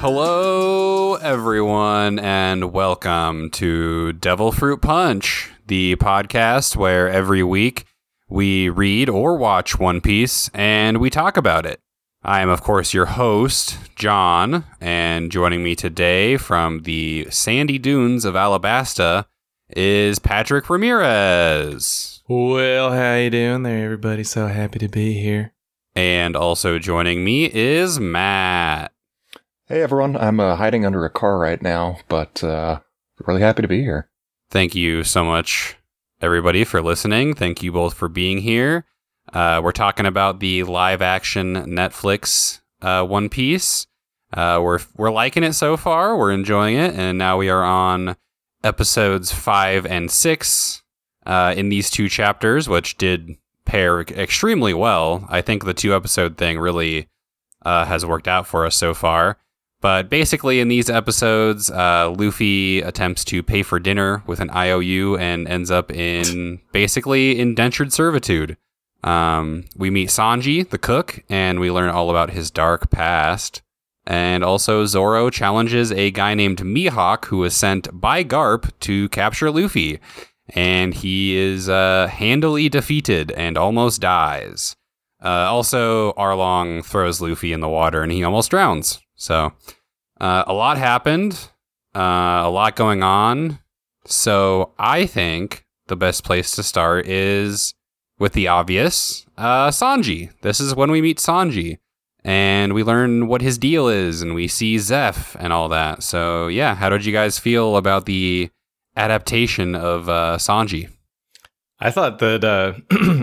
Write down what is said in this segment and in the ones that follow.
Hello, everyone, and welcome to Devil Fruit Punch, the podcast where every week we read or watch One Piece and we talk about it. I am, of course, your host, John, and joining me today from the sandy dunes of Alabasta is Patrick Ramirez. Well, how you doing there, everybody? So happy to be here. And also joining me is Matt. Hey everyone, I'm uh, hiding under a car right now, but uh, really happy to be here. Thank you so much, everybody, for listening. Thank you both for being here. Uh, we're talking about the live action Netflix uh, One Piece. Uh, we're we're liking it so far. We're enjoying it, and now we are on episodes five and six uh, in these two chapters, which did pair extremely well. I think the two episode thing really has worked out for us so far. But basically, in these episodes, uh, Luffy attempts to pay for dinner with an IOU and ends up in basically indentured servitude. Um, we meet Sanji, the cook, and we learn all about his dark past. And also, Zoro challenges a guy named Mihawk who was sent by Garp to capture Luffy. And he is uh, handily defeated and almost dies. Uh, also, Arlong throws Luffy in the water and he almost drowns. So, uh, a lot happened, uh, a lot going on. So, I think the best place to start is with the obvious uh, Sanji. This is when we meet Sanji. And we learn what his deal is, and we see Zeff and all that. So, yeah, how did you guys feel about the adaptation of uh, Sanji? I thought that uh,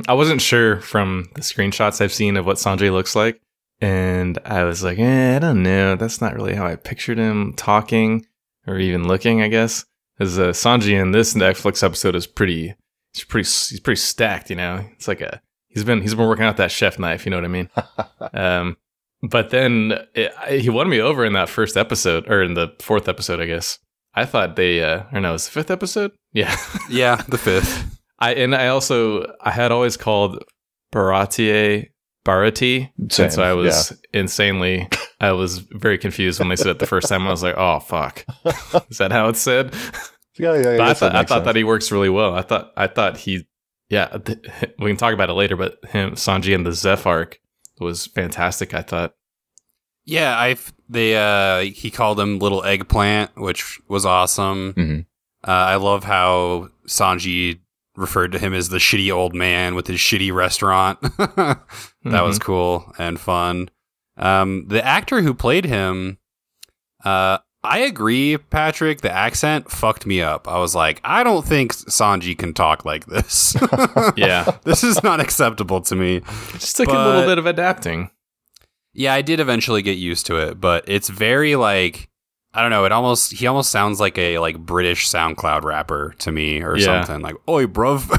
I wasn't sure from the screenshots I've seen of what Sanji looks like, and I was like, eh, I don't know. That's not really how I pictured him talking or even looking. I guess because uh, Sanji in this Netflix episode is pretty, he's pretty, he's pretty stacked. You know, it's like a he's been he's been working out that chef knife. You know what I mean? um, but then it, I, he won me over in that first episode or in the fourth episode, I guess. I thought they, uh, or no, it was the fifth episode. Yeah, yeah, the fifth. I and I also I had always called Baratie Barati, Same, and so I was insanely I was very confused when they said it the first time. I was like, oh fuck, is that how it's said? Yeah, yeah, yeah. But I guess thought that I thought that he works really well. I thought I thought he, yeah, th- we can talk about it later. But him Sanji and the Zeff arc was fantastic. I thought. Yeah, I they uh he called him little eggplant, which was awesome. Mhm. Uh, I love how Sanji referred to him as the shitty old man with his shitty restaurant. that was cool and fun. Um, the actor who played him, uh, I agree, Patrick. The accent fucked me up. I was like, I don't think Sanji can talk like this. Yeah, this is not acceptable to me. it just took a little bit of adapting. Yeah, I did eventually get used to it, but it's very like I don't know. It almost he almost sounds like a like British SoundCloud rapper to me or Yeah. something like "Oi, bruv."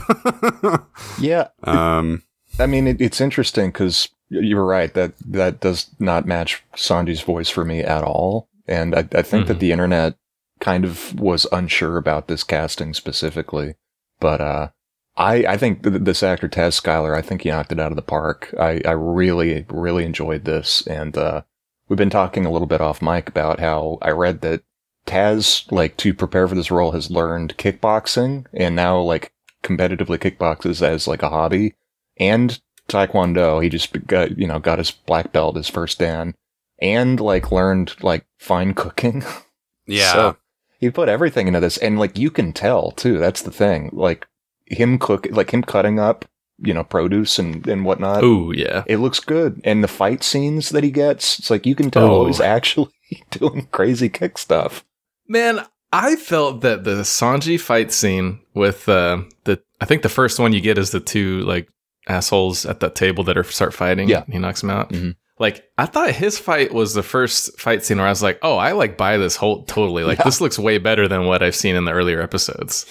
Yeah, um, I mean, it, it's interesting because you're right that that does not match Sanji's voice for me at all, and I, I think Mhm. that the internet kind of was unsure about this casting specifically, but uh, I I think th- this actor Taz Skylar, I think he knocked it out of the park. I I really really enjoyed this, and uh, we've been talking a little bit off mic about how I read that Taz, like to prepare for this role, has learned kickboxing and now like competitively kickboxes as like a hobby and taekwondo. He just got you know got his black belt his first dan and like learned like fine cooking. yeah, So he put everything into this, and like you can tell too. That's the thing. Like him cook, like him cutting up, you know, produce and and whatnot. Ooh, yeah. It looks good, and the fight scenes that he gets, it's like you can tell Oh. he's actually doing crazy kick stuff. Man, I felt that the Sanji fight scene with uh, the I think the first one you get is the two like assholes at that table that are start fighting. Yeah. and he knocks him out. Mhm. Like I thought his fight was the first fight scene where I was like, oh, I like buy this whole totally. Like Yeah. this looks way better than what I've seen in the earlier episodes,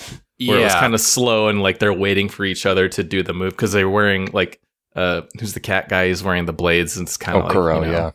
where it was kind of slow and like they're waiting for each other to do the move because they're wearing like uh who's the cat guy? He's wearing the blades and it's kind Oh, of like Kuro, you know, yeah.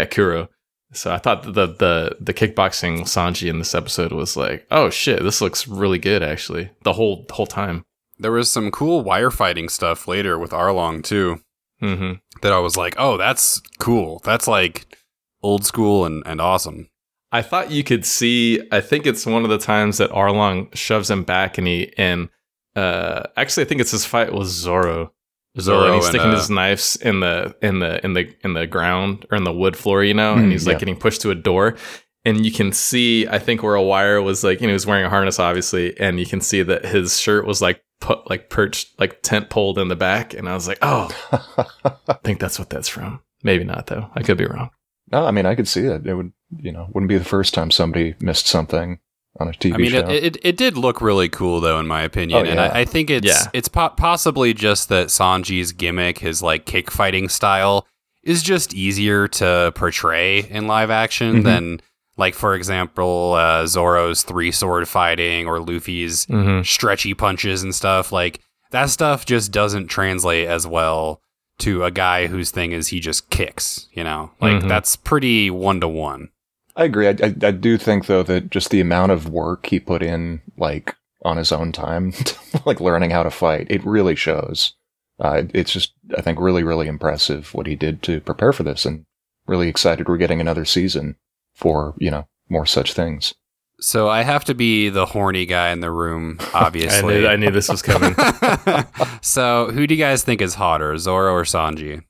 yeah, Kuro. So I thought the the the kickboxing Sanji in this episode was like, oh shit, this looks really good actually. The whole the whole time. There was some cool wire fighting stuff later with Arlong too Mm-hmm. that I was like, oh, that's cool. That's like old school and, and awesome. I thought you could see. I think it's one of the times that Arlong shoves him back, and he and uh, actually, I think it's his fight with Zoro. Zoro, and he's and, sticking uh, his knives in the in the in the in the ground or in the wood floor, you know, and Mm, he's like yeah. getting pushed to a door. And you can see, I think, where a wire was like, you know, he was wearing a harness, obviously, and you can see that his shirt was like put like perched, like tent poled in the back. And I was like, oh, I think that's what that's from. Maybe not though. I could be wrong. no, I mean I could see it. It would you know wouldn't be the first time somebody missed something on a TV show. I mean, show. it, it it did look really cool though, in my opinion, Oh, and. I, I think it's Yeah. it's po- possibly just that Sanji's gimmick, his like kick fighting style, is just easier to portray in live action Mhm. than like, for example, uh, Zoro's three sword fighting or Luffy's Mm-hmm. stretchy punches and stuff. Like that stuff just doesn't translate as well to a guy whose thing is he just kicks. You know, like Mhm. that's pretty one to one. I agree. I, I, I do think though that just the amount of work he put in, like on his own time, like learning how to fight, it really shows. Uh, it's just, I think, really, really impressive what he did to prepare for this, and really excited we're getting another season for you know more such things. So I have to be the horny guy in the room, I obviously. knew, I knew this was coming. so who do you guys think is hotter, Zoro or Sanji?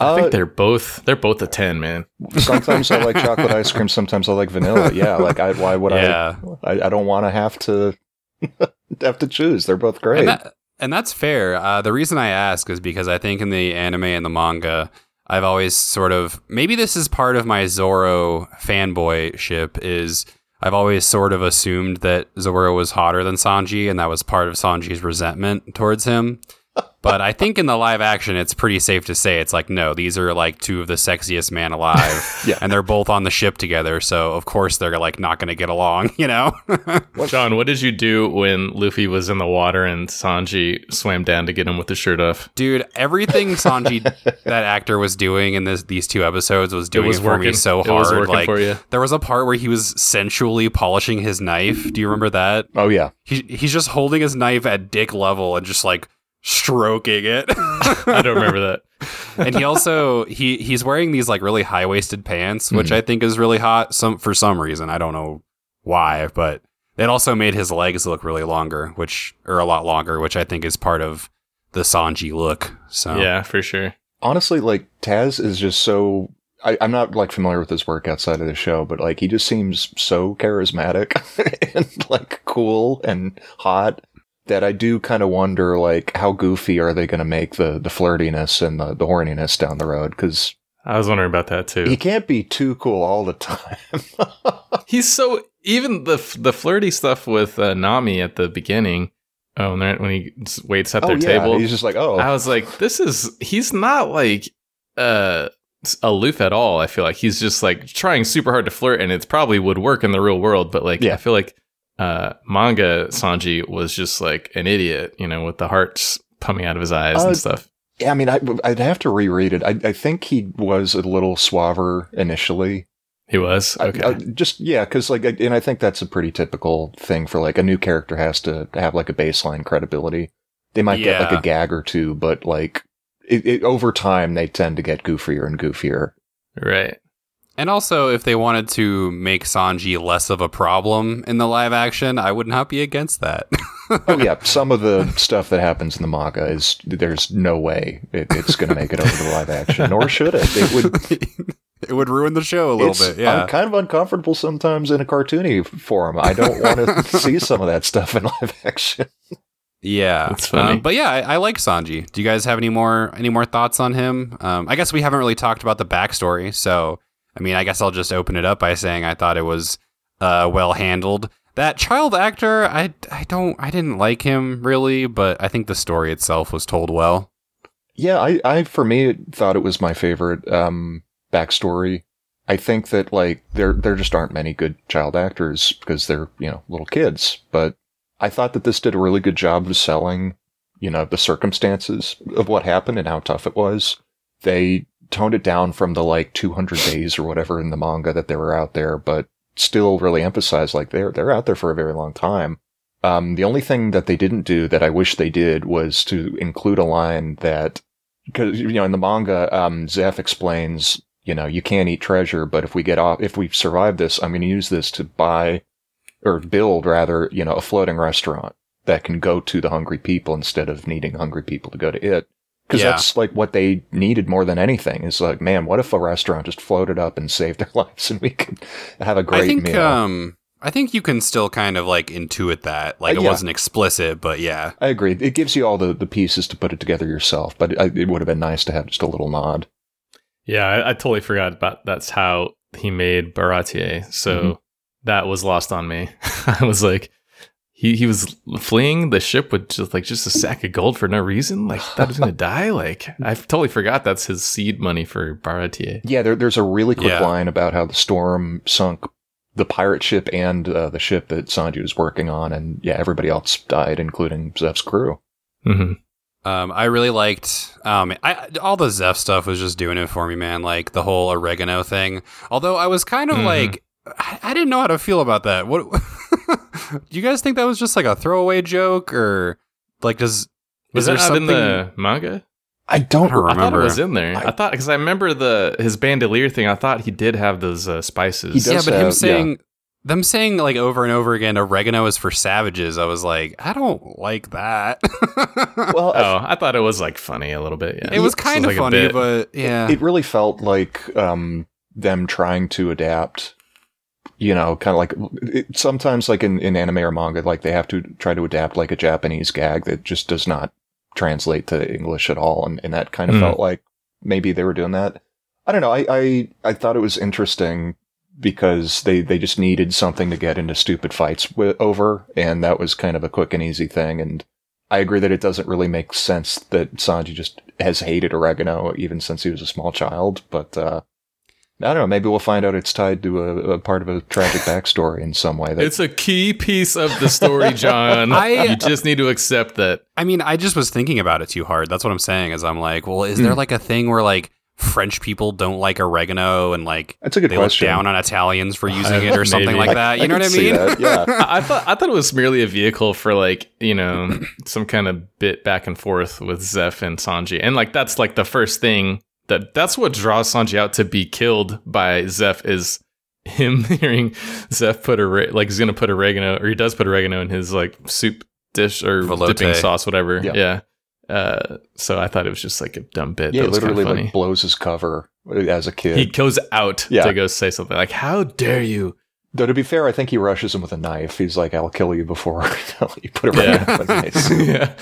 I Uh, think they're both they're both a ten, man. sometimes I like chocolate ice cream, sometimes I like vanilla. Yeah, like I, why would yeah, I, I? I don't want to have to have to choose. They're both great. and, that, and that's fair. Uh, the reason I ask is because I think in the anime and the manga, I've always sort of maybe this is part of my Zoro fanboy ship is I've always sort of assumed that Zoro was hotter than Sanji, and that was part of Sanji's resentment towards him. But I think in the live action, it's pretty safe to say it's like, no, these are like two of the sexiest man alive. Yeah. And they're both on the ship together. So, of course, they're like not going to get along, you know? John, what did you do when Luffy was in the water and Sanji swam down to get him with the shirt off? Dude, everything Sanji, that actor, was doing in this, these two episodes was doing it, was for me working. so It was hard. working like, for you. there was a part where he was sensually polishing his knife. Do you remember that? oh yeah, He, he's just holding his knife at dick level and just like stroking it. I don't remember that. and he also he he's wearing these like really high waisted pants, which Mhm. I think is really hot. Some for some reason I don't know why, but it also made his legs look really longer, which or a lot longer, which I think is part of the Sanji look. So Yeah, for sure. honestly, like Taz is just so. I, I'm not like familiar with his work outside of the show, but like he just seems so charismatic and like cool and hot that I do kind of wonder like how goofy are they going to make the the flirtiness and the, the horniness down the road because I was wondering about that too. he can't be too cool all the time. He's so even the the flirty stuff with uh, Nami at the beginning. Oh, when, when he waits at oh their yeah, table, he's just like oh I was like, this is he's not like uh aloof at all. I feel like he's just like trying super hard to flirt, and it probably would work in the real world. But like, Yeah. I feel like uh manga Sanji was just like an idiot, you know, with the hearts coming out of his eyes Uh, and stuff. Yeah, I mean, I, I'd have to reread it. I, I think he was a little suaver initially. He was okay. I- just yeah, because like, and I think that's a pretty typical thing for like a new character has to have like a baseline credibility. They might get like a gag or two, but like it, it, over time, they tend to get goofier and goofier. right. And also, if they wanted to make Sanji less of a problem in the live action, I would not be against that. Oh yeah, some of the stuff that happens in the manga is there's no way it, it's going to make it over to live action, nor should it. It would. it would ruin the show a little it's, bit. Yeah. I'm kind of uncomfortable sometimes in a cartoony form. I don't want to see some of that stuff in live action. Yeah, That's funny. Um, but yeah, I, I like Sanji. Do you guys have any more any more thoughts on him? Um, I guess we haven't really talked about the backstory, so I mean, I guess I'll just open it up by saying I thought it was uh, well handled. That child actor, I I don't I didn't like him really, but I think the story itself was told well. Yeah, I, I for me thought it was my favorite um, backstory. I think that like there there just aren't many good child actors because they're you know little kids. But I thought that this did a really good job of selling, you know, the circumstances of what happened and how tough it was. They toned it down from the like 200 days or whatever in the manga that they were out there, but still really emphasized like they're they're out there for a very long time. Um, the only thing that they didn't do that I wish they did was to include a line that because you know in the manga, um, explains you know, you can't eat treasure, but if we get off, if we survive this, I'm going to use this to buy or build rather, you know, a floating restaurant that can go to the hungry people instead of needing hungry people to go to it. Cause Yeah. that's like what they needed more than anything is like, man, what if a restaurant just floated up and saved their lives and we could have a great I think meal? um I think you can still kind of like intuit that. Like Uh, it yeah. wasn't explicit, but yeah. I agree. It gives you all the, the pieces to put it together yourself, but it, it would have been nice to have just a little nod. Yeah, I, I totally forgot about that's how he made Baratie. So Mhm. that was lost on me. I was like, he he was fleeing the ship with just like just a sack of gold for no reason. Like that was gonna die. Like I totally forgot that's his seed money for Baratie. Yeah, there, there's a really quick Yeah. line about how the storm sunk the pirate ship and uh, the ship that Sanji was working on, and yeah, everybody else died, including Zeff's crew. hmm Um, I really liked um, I all the Zeff stuff was just doing it for me, man. Like the whole oregano thing. Although I was kind of Mhm. like, I, I didn't know how to feel about that. What do you guys think that was just like a throwaway joke, or like does Was there that not in the manga? I don't, I don't I thought remember. it was in there. I- I, thought because I remember the his bandolier thing. I thought he did have those uh, spices. He does yeah, but have- him yeah. saying them saying like over and over again, oregano is for savages. I was like, I don't like that. Well, Oh, I thought it was like funny a little bit. Yeah, it was This kind of like funny, but yeah, it really felt like um, them trying to adapt. You know, kind of like it, sometimes, like in, in anime or manga, like they have to try to adapt like a Japanese gag that just does not translate to English at all, and, and that kind of Mhm. felt like maybe they were doing that. I don't know. I, I I thought it was interesting because they they just needed something to get into stupid fights wi- over, and that was kind of a quick and easy thing. And I agree that it doesn't really make sense that Sanji just has hated oregano even since he was a small child. But uh, I don't know. Maybe we'll find out it's tied to a, a part of a tragic backstory in some way. That It's a key piece of the story, John. I- you just need to accept that. I mean, I just was thinking about it too hard. That's what I'm saying. Is I'm like, well, is there Hmm. like a thing where like French people don't like oregano and like that's a good they question. look down on Italians for using I- it or something maybe. like I- that? I You know what I mean? that, yeah. I I thought I thought it was merely a vehicle for like you know some kind of bit back and forth with Zeff and Sanji, and like that's like the first thing that that's what draws Sanji out to be killed by Zeff is him hearing Zeff put a like he's gonna put oregano or he does put oregano in his like soup dish or Velouté. dipping sauce whatever Yeah. yeah. Uh, so I thought it was just like a dumb bit. yeah, that was literally funny. like blows his cover as a kid. he goes out Yeah. to go say something like, "How dare you!" Though to be fair, I think he rushes him with a knife. He's like, "I'll kill you before you put a Yeah. oregano in his." yeah,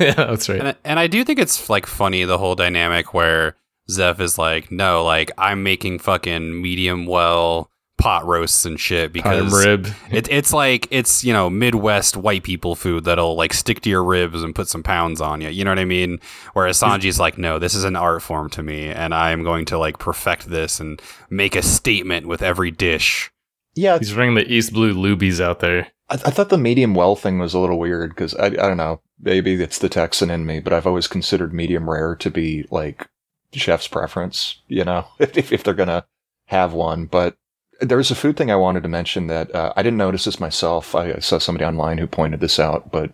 yeah, that's right. And, and I do think it's like funny the whole dynamic where Zeff is like, no, like I'm making fucking medium well pot roasts and shit Prime because rib. it, it's like it's you know Midwest white people food that'll like stick to your ribs and put some pounds on you. You know what I mean? Whereas Sanji's like, no, this is an art form to me, and I'm going to like perfect this and make a statement with every dish. Yeah, He's bringing the East Blue Lubies out there. I, I thought the medium well thing was a little weird because I, I don't know. Maybe it's the Texan in me, but I've always considered medium rare to be like chef's preference. You know, if if they're gonna have one. But there's a food thing I wanted to mention that uh, I didn't notice this myself. I saw somebody online who pointed this out. But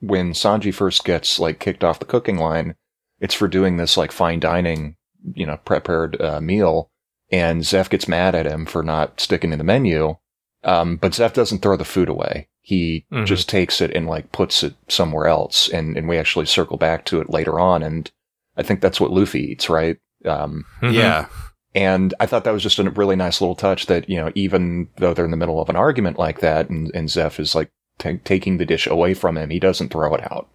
when Sanji first gets like kicked off the cooking line, it's for doing this like fine dining, you know, prepared uh, meal. And Zeff gets mad at him for not sticking to the menu. Um, but Zeff doesn't throw the food away. He Mhm. just takes it and like puts it somewhere else. And, and we actually circle back to it later on. And I think that's what Luffy eats, right? Um, Mhm. Yeah, and I thought that was just a really nice little touch that, you know, even though they're in the middle of an argument like that and, and Zeff is like ta taking the dish away from him, he doesn't throw it out.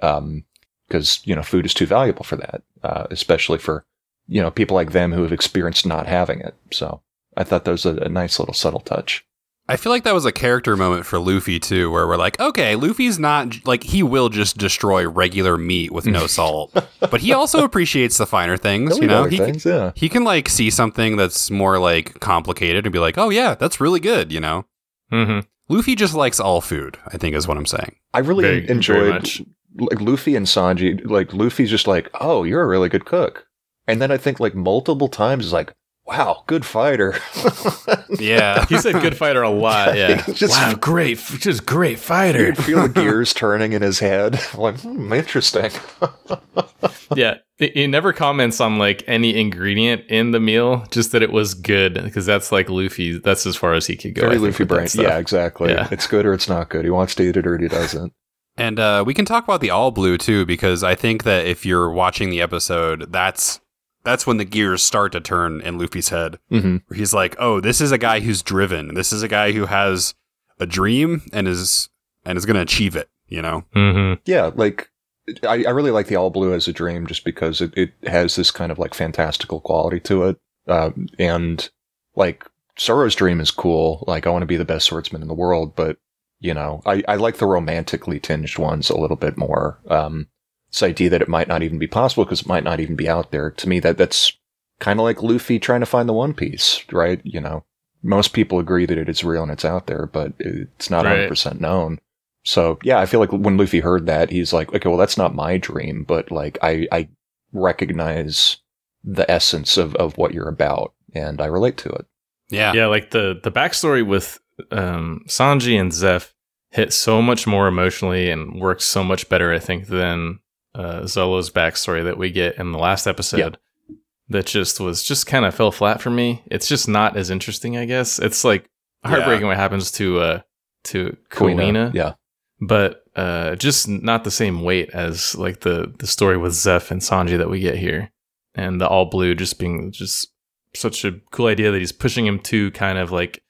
Um, cause, you know, food is too valuable for that, uh, especially for, you know, people like them who have experienced not having it. So I thought that was a, a nice little subtle touch. I feel like that was a character moment for Luffy too, where we're like, okay, Luffy's not like he will just destroy regular meat with no salt, but he also appreciates the finer things. You know, he things, yeah. he can like see something that's more like complicated and be like, oh yeah, that's really good. You know, Mhm. Luffy just likes all food. I think is what I'm saying. I really Very- very enjoyed much. like Luffy and Sanji. Like Luffy's just like, "Oh, you're a really good cook," and then I think like multiple times is like, wow, good fighter. Yeah. He said good fighter a lot. Yeah. Just- wow, great, just great fighter. You'd feel the gears turning in his head. like, hmm, interesting. yeah. He he never comments on like any ingredient in the meal, just that it was good because that's like Luffy. That's as far as he could go. Very think, Luffy brain. Yeah, exactly. Yeah. It's good or it's not good. He wants to eat it or he doesn't. And uh, we can talk about the all blue too, because I think that if you're watching the episode, that's that's when the gears start to turn in Luffy's head. hmm Where he's like, "Oh, this is a guy who's driven. This is a guy who has a dream and is and is going to achieve it." You know? Mhm. Yeah, like I, I really like the All Blue as a dream just because it, it has this kind of like fantastical quality to it. Um, and like Zoro's dream is cool. Like I want to be the best swordsman in the world, but you know, I, I like the romantically tinged ones a little bit more. Um, this idea that it might not even be possible because it might not even be out there. To me, that that's kind of like Luffy trying to find the One Piece, right? You know, most people agree that it is real and it's out there, but it's not Right. 100% known. So yeah, I feel like when Luffy heard that, he's like, okay, well, that's not my dream, but like I, I recognize the essence of, of what you're about and I relate to it. Yeah. Yeah, like the the backstory with um, Sanji and Zeff hit so much more emotionally and works so much better, I think, than uh, Zoro's backstory that we get in the last episode. That just was just kind of fell flat for me. It's just not as interesting, I guess. It's like heartbreaking what happens to uh to Kuina, Yeah. but uh, just not the same weight as like the the story with Zeff and Sanji that we get here, and the all blue just being just such a cool idea that he's pushing him to kind of like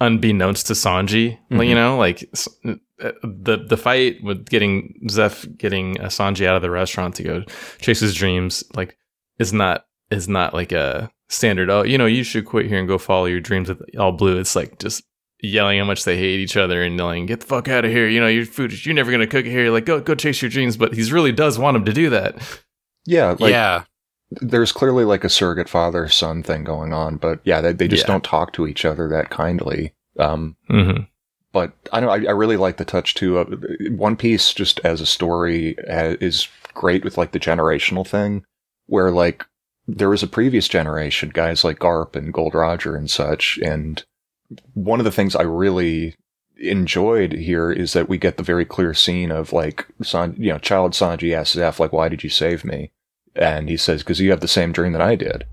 unbeknownst to Sanji, like, you know, like uh, the the fight with getting Zeff getting uh, Sanji out of the restaurant to go chase his dreams, like is not is not like a standard. Oh, you know, you should quit here and go follow your dreams with all blue. It's like just yelling how much they hate each other and yelling, "Get the fuck out of here!" You know, your food, you're never gonna cook it here. Like, go go chase your dreams. But he's really does want him to do that. Yeah. Like yeah. There's clearly like a surrogate father son thing going on, but yeah, they, they just Yeah. don't talk to each other that kindly. Um, Mm-hmm. but I know I, I really like the touch too. Of, One Piece just as a story uh, is great with like the generational thing, where like there was a previous generation, guys like Garp and Gold Roger and such, and one of the things I really enjoyed here is that we get the very clear scene of like San, you know, child Sanji asks Zeff like, "Why did you save me?" And he says, "Because you have the same dream that I did."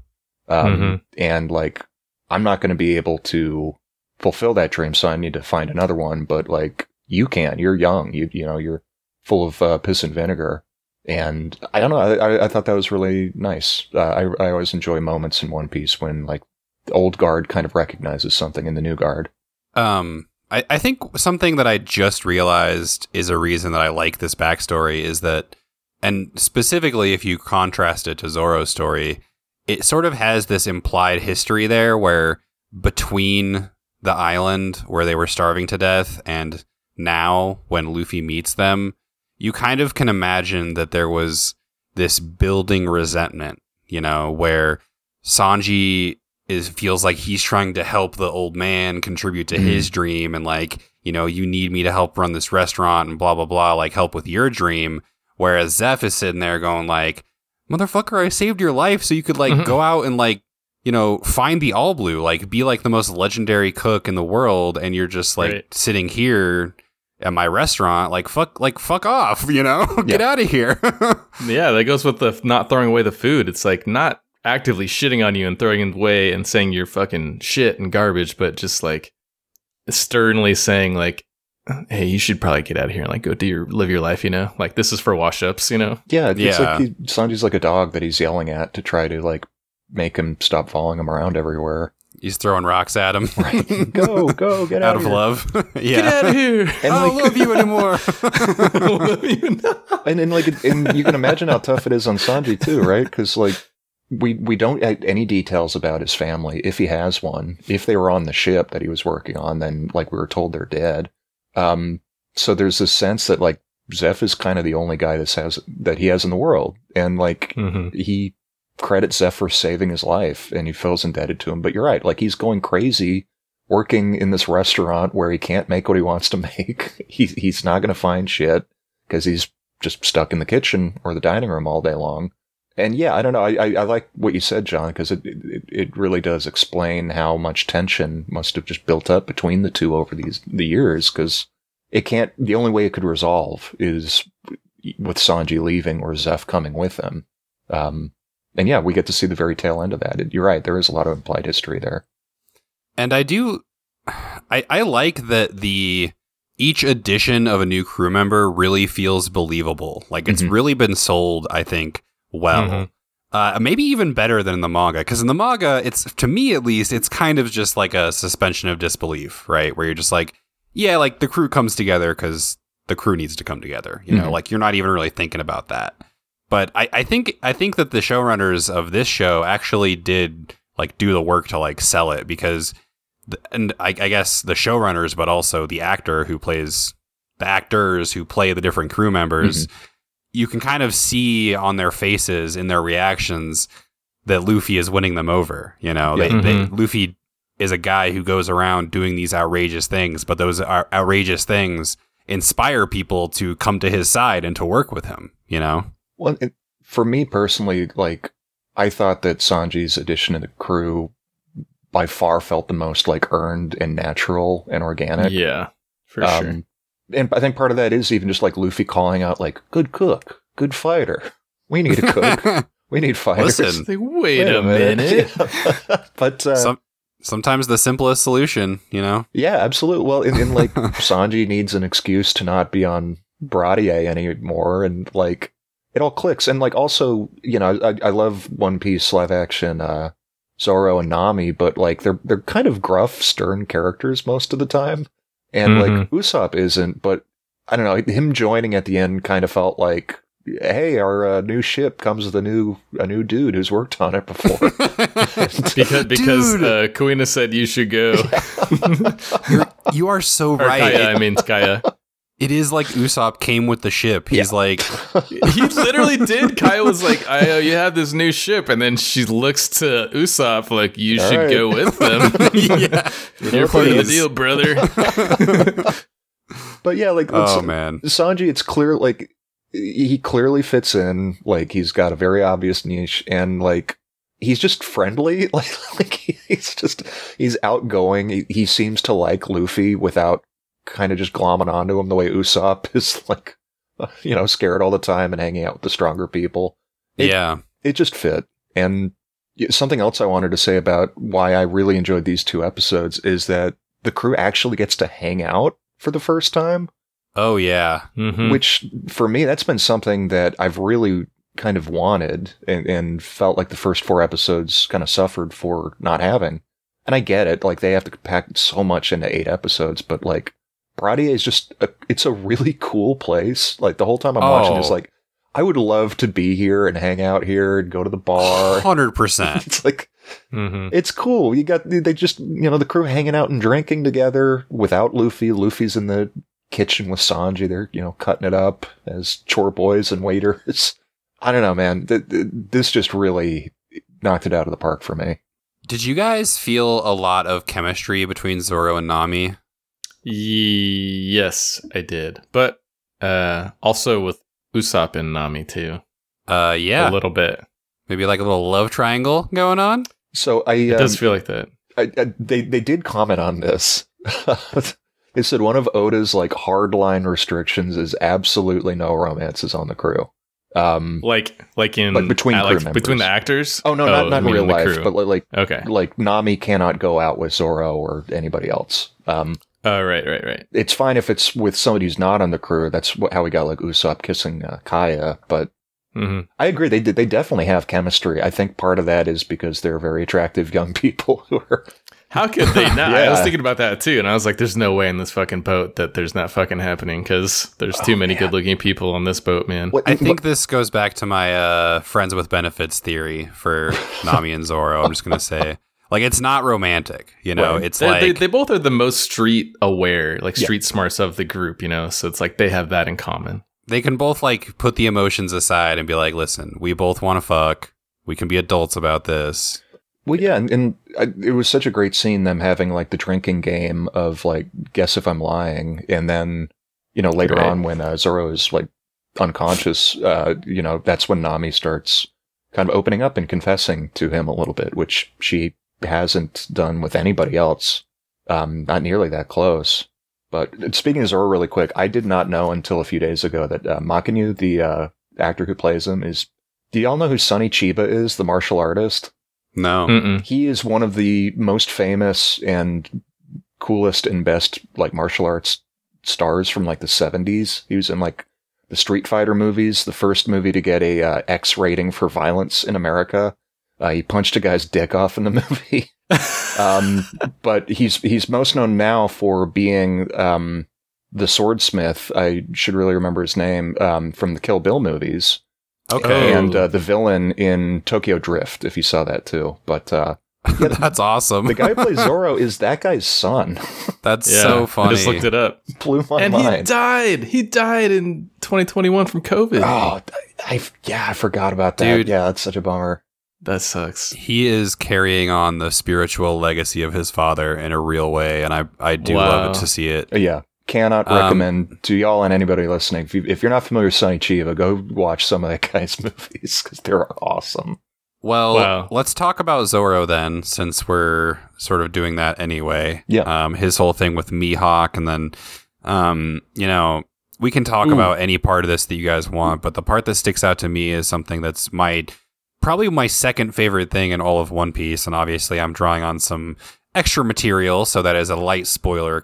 Um, Mhm. and like, I'm not going to be able to fulfill that dream, so I need to find another one. But like, you can't, You're young. You you know you're full of uh, piss and vinegar. And I don't know. I, I, I thought that was really nice. Uh, I I always enjoy moments in One Piece when like the old guard kind of recognizes something in the new guard. Um, I, I think something that I just realized is a reason that I like this backstory is that, and specifically if you contrast it to Zoro's story, it sort of has this implied history there where between the island where they were starving to death and now when Luffy meets them, you kind of can imagine that there was this building resentment, you know, where Sanji is feels like he's trying to help the old man contribute to Mhm. his dream and like you know you need me to help run this restaurant and blah blah blah like help with your dream whereas Zeff is sitting there going like motherfucker I saved your life so you could like Mhm. go out and like you know find the all blue like be like the most legendary cook in the world and you're just like Right. sitting here at my restaurant like fuck like fuck off you know get out of here Yeah, that goes with the not throwing away the food. It's like not actively shitting on you and throwing it away and saying you're fucking shit and garbage, but just like sternly saying like, "Hey, you should probably get out of here and like go do your live your life." You know, like this is for wash ups. You know, Yeah, it's Yeah. like he, Sanji's like a dog that he's yelling at to try to like make him stop following him around everywhere. he's throwing rocks at him Right. Go, go, get out out, of here. love yeah get out of here. And I don't like- love you anymore. And then like, and you can imagine how tough it is on Sanji too, right? Because like, we we don't get any details about his family, if he has one. If they were on the ship that he was working on, then like we were told they're dead. Um, so there's this sense that like Zeff is kind of the only guy that has that he has in the world, and like Mhm. he credits Zeff for saving his life and he feels indebted to him. But you're right, like he's going crazy working in this restaurant where he can't make what he wants to make. he, he's not going to find shit because he's just stuck in the kitchen or the dining room all day long. And yeah, I don't know. I, I, I like what you said, John, because it, it it really does explain how much tension must have just built up between the two over these the years. Because it can't. The only way it could resolve is with Sanji leaving or Zeff coming with him. Um, and yeah, we get to see the very tail end of that. You're right. There is a lot of implied history there. And I do, I I like that the each addition of a new crew member really feels believable. Like it's Mhm. really been sold, I think, well. Mhm. Uh, maybe even better than in the manga, because in the manga, it's to me at least, it's kind of just like a suspension of disbelief, right? Where you're just like, yeah, like the crew comes together because the crew needs to come together. You know, Mhm. like you're not even really thinking about that. But I, I think I think that the showrunners of this show actually did like do the work to like sell it because, the, and I, I guess the showrunners, but also the actor who plays the actors who play the different crew members, you can kind of see on their faces in their reactions that Luffy is winning them over. You know, Yeah. they, they, Mhm. Luffy is a guy who goes around doing these outrageous things, but those are outrageous things inspire people to come to his side and to work with him. You know, Well, it, for me personally, like I thought that Sanji's addition to the crew by far felt the most like earned and natural and organic. Yeah, for Um, sure. And I think part of that is even just like Luffy calling out like good cook, good fighter. We need a cook. we need fighters. Listen, It's like, wait, a minute. but uh, Some, sometimes the simplest solution. You know, yeah, absolutely. Well, in, in like Sanji needs an excuse to not be on Baratie anymore, and like it all clicks. And like also, you know, I, I love One Piece live action uh, Zoro and Nami, but like they're they're kind of gruff, stern characters most of the time, and like Usopp isn't. But I don't know, him joining at the end kind of felt like. Hey, our uh, new ship comes with a new a new dude who's worked on it before. because because Dude. uh, Kuina said you should go. you are so Or right. Kaya, I mean Kaya. It is like Usopp came with the ship. He's like, He literally did. Kaya was like, "I uh, you have this new ship," and then she looks to Usopp like, "You All should right. go with them." yeah. You're part of the deal, brother. but yeah, like Oh man. Sanji, it's clear like he clearly fits in. Like he's got a very obvious niche, and like he's just friendly. Like like he's just he's outgoing. He, he seems to like Luffy without kind of just glomming onto him the way Usopp is like you know scared all the time and hanging out with the stronger people. It- yeah. It just fit. And something else I wanted to say about why I really enjoyed these two episodes is that the crew actually gets to hang out for the first time Oh yeah. Mhm. which for me that's been something that I've really kind of wanted and, and felt like the first four episodes kind of suffered for not having. And I get it, like they have to pack so much into eight episodes, but like Baratie is just a, it's a really cool place. Like the whole time I'm watching Oh. is like I would love to be here and hang out here and go to the bar. Hundred percent. it's like Mhm. it's cool. You got they just you know the crew hanging out and drinking together without Luffy. Luffy's in the kitchen with Sanji. They're you know cutting it up as chore boys and waiters. I don't know, man. Th- th- this just really knocked it out of the park for me. Did you guys feel a lot of chemistry between Zoro and Nami? Yes, I did, but uh, also with Usopp and Nami too. Uh, yeah. a little bit. Maybe like a little love triangle going on. So I, It um, does feel like that. I, I they they did comment on this. they said one of Oda's like hardline restrictions is absolutely no romances on the crew. Um, Like like in Like between uh, crew like members. between the actors. oh no, not not in real life, crew. but like okay. like Nami cannot go out with Zoro or anybody else. Um, Oh right, right, right. it's fine if it's with somebody who's not on the crew. That's what, how we got like Usopp kissing uh, Kaya. But hmm I agree, they. They definitely have chemistry. I think part of that is because they're very attractive young people who are. How could they not? I was thinking about that too, and I was like, "There's no way in this fucking boat that there's not fucking happening because there's too Oh, many man. good-looking people on this boat, man." What, I think this goes back to my uh, friends with benefits theory for Nami and Zoro. I'm just gonna say, like, it's not romantic. You know, Right. it's They, like they, they both are the most street aware, like Yeah. street smarts of the group, you know. So it's like they have that in common. they can both like put the emotions aside and be like, listen, we both want to fuck. We can be adults about this. Well, yeah, and, and I, it was such a great scene them having like the drinking game of like guess if I'm lying, and then you know later Right. on when uh, Zoro is like unconscious, uh, you know that's when Nami starts kind of opening up and confessing to him a little bit, which she hasn't done with anybody else. Um, not nearly that close. But speaking of Zoro really quick, I did not know until a few days ago that uh, Mackenyu, the uh, actor who plays him, is. Do y'all know who Sonny Chiba is, the martial artist? No. Mm-mm. He is one of the most famous and coolest and best like martial arts stars from like the 70s. He was in like the Street Fighter movies, the first movie to get a uh, X rating for violence in America. Uh, he punched a guy's dick off in the movie. um, but he's he's most known now for being um, the swordsmith. I should really remember his name um, from the Kill Bill movies Okay. Oh. and uh, the villain in Tokyo Drift. If you saw that too, but uh, That's awesome. the guy who plays Zoro is that guy's son. That's Yeah, so funny. I just looked it up. Blew my and he died. He died in 2021 from COVID. Oh, I, I yeah, I forgot about that. Dude. Yeah, that's such a bummer. That sucks. he is carrying on the spiritual legacy of his father in a real way, and I I do love it to see it. Yeah, cannot Um, recommend to y'all and anybody listening. If, you, if you're not familiar with Sonny Chiba, go watch some of that guy's movies because they're awesome. Well, Wow. let's talk about Zoro then, since we're sort of doing that anyway. Yeah. Um, his whole thing with Mihawk, and then, um, you know, we can talk Ooh. about any part of this that you guys want, but the part that sticks out to me is something that's my probably my second favorite thing in all of One Piece, and obviously I'm drawing on some extra material, so that is a light spoiler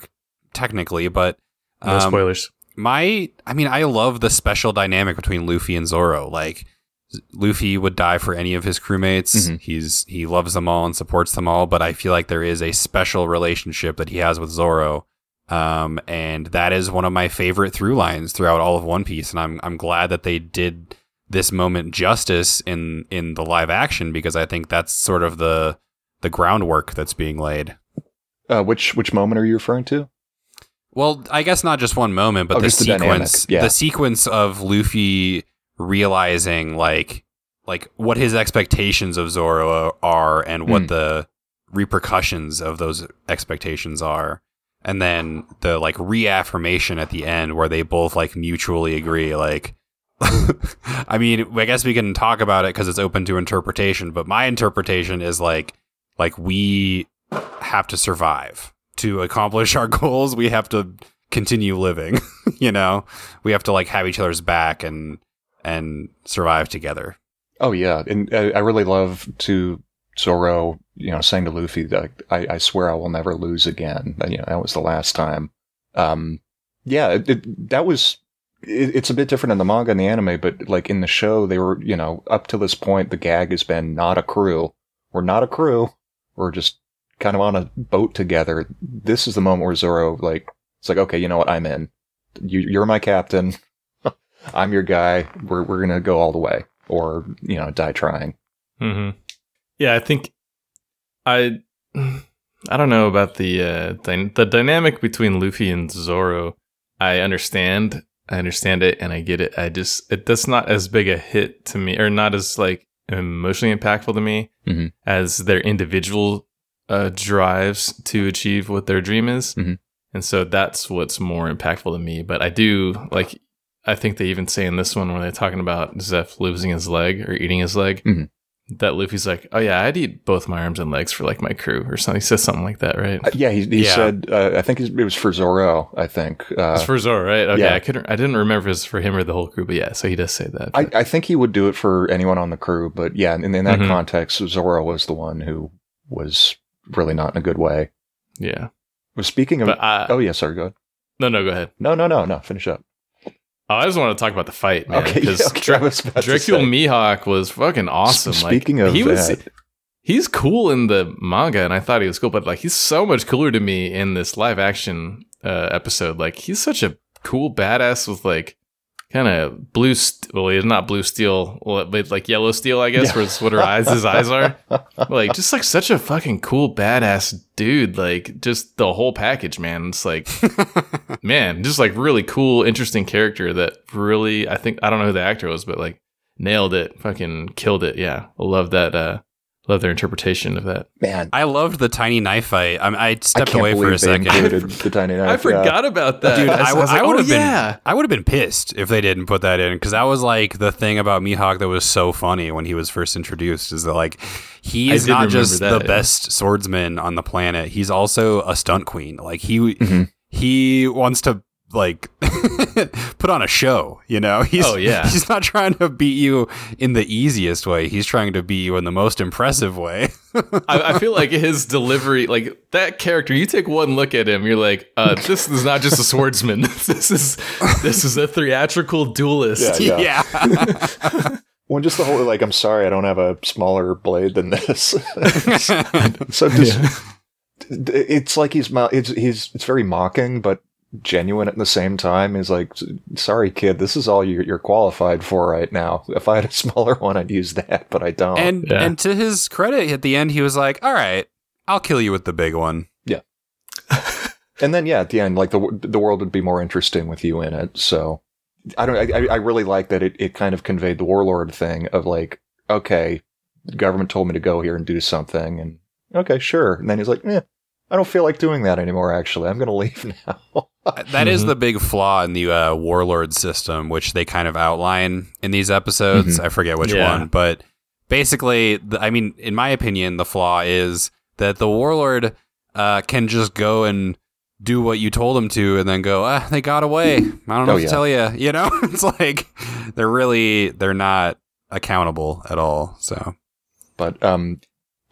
technically, but No um, spoilers. my I mean I love the special dynamic between Luffy and Zoro. Like Luffy would die for any of his crewmates. Mhm. He's he loves them all and supports them all, but I feel like there is a special relationship that he has with Zoro. Um, and that is one of my favorite through lines throughout all of One Piece, and I'm I'm glad that they did this moment justice in in the live action because I think that's sort of the the groundwork that's being laid. Uh, which which moment are you referring to? Well, I guess not just one moment, but Oh, the just the sequence, yeah. the sequence of Luffy realizing like like what his expectations of Zoro are and what Hmm. the repercussions of those expectations are. And then the like reaffirmation at the end where they both like mutually agree like I mean, I guess we can talk about it because it's open to interpretation, but my interpretation is like like we have to survive to accomplish our goals. We have to continue living. you know, we have to like have each other's back and and survive together. Oh yeah, and I, I really love to Zoro, you know, saying to Luffy that I, I swear I will never lose again. And, You know, that was the last time. Um, yeah, it, it, that was. It, it's a bit different in the manga and the anime, but like in the show, they were, you know, up to this point, the gag has been not a crew. We're not a crew. We're just kind of on a boat together. This is the moment where Zoro, like, it's like, okay, you know what? I'm in. You, you're my captain. I'm your guy. We're we're gonna go all the way, or you know, die trying. hmm Yeah, I think I I don't know about the uh, dy- the dynamic between Luffy and Zoro. I understand, I understand it, and I get it. I just it that's not as big a hit to me, or not as like emotionally impactful to me Mhm. as their individual uh, drives to achieve what their dream is. Mhm. And so that's what's more impactful to me. But I do like. I think they even say in this one where they're talking about Zeff losing his leg or eating his leg Mhm. That Luffy's like, oh yeah, I'd eat both my arms and legs for like my crew or something. He says something like that, right? Uh, yeah, he, he Yeah. said. Uh, I think it was for Zoro. I think. Uh, it's for Zoro, right? Okay, yeah. I couldn't, I didn't remember if it was for him or the whole crew, but yeah, so he does say that. I, I think he would do it for anyone on the crew, but yeah, in, in that Mhm. context, Zoro was the one who was really not in a good way. yeah, Well, speaking of, I, oh yeah, sorry, go ahead. no, no, go ahead. No, no, no, no. Finish up. Oh, I just want to talk about the fight, man. okay, Because yeah, okay, I was about to Dracule say. Mihawk was fucking awesome. Speaking like, of he was, he's cool in the manga, and I thought he was cool, but like he's so much cooler to me in this live action uh, episode. Like he's such a cool badass with like kind of blue. St- well, he's not blue steel, but like yellow steel, I guess, Yeah. where it's what her eyes, his eyes are. Like just like such a fucking cool badass dude. Like just the whole package, man. It's like man, just like really cool, interesting character that really, I think, I don't know who the actor was, but like nailed it, fucking killed it. Yeah. I love that, uh, love their interpretation of that. Man, I loved the tiny knife fight. I, I I stepped can't away for a second. the tiny knife. I yeah. forgot about that, Dude, I, was like, would oh, have been yeah. I would have been pissed if they didn't put that in because that was like the thing about Mihawk that was so funny when he was first introduced is that like he is not just that, the yeah. best swordsman on the planet. He's also a stunt queen. Like he Mhm. he wants to like put on a show, you know? He's Oh, yeah. he's not trying to beat you in the easiest way. He's trying to beat you in the most impressive way. I, I feel like his delivery, like that character, you take one look at him, you're like, uh, this is not just a swordsman. this is this is a theatrical duelist. Yeah. yeah. Well, just the whole like, I'm sorry, I don't have a smaller blade than this. so just, it's like he's mo- it's he's it's very mocking, but genuine at the same time. He's like, sorry, kid, this is all you're, you're qualified for right now. If I had a smaller one, I'd use that, but I don't. And Yeah. and to his credit, at the end, he was like, "All right, I'll kill you with the big one." Yeah. and then yeah, at the end, like the the world would be more interesting with you in it. So I don't. I, I really like that it, it kind of conveyed the warlord thing of like, okay, the government told me to go here and do something, and okay, sure. And then he's like, eh, I don't feel like doing that anymore. Actually, I'm going to leave now. That is Mhm. the big flaw in the uh, warlord system, which they kind of outline in these episodes. I forget which Yeah. one, but basically, the, I mean, in my opinion, the flaw is that the warlord uh, can just go and do what you told him to, and then go, ah, they got away. I don't know Oh, what yeah. to tell you. You know, it's like they're really they're not accountable at all. So but um,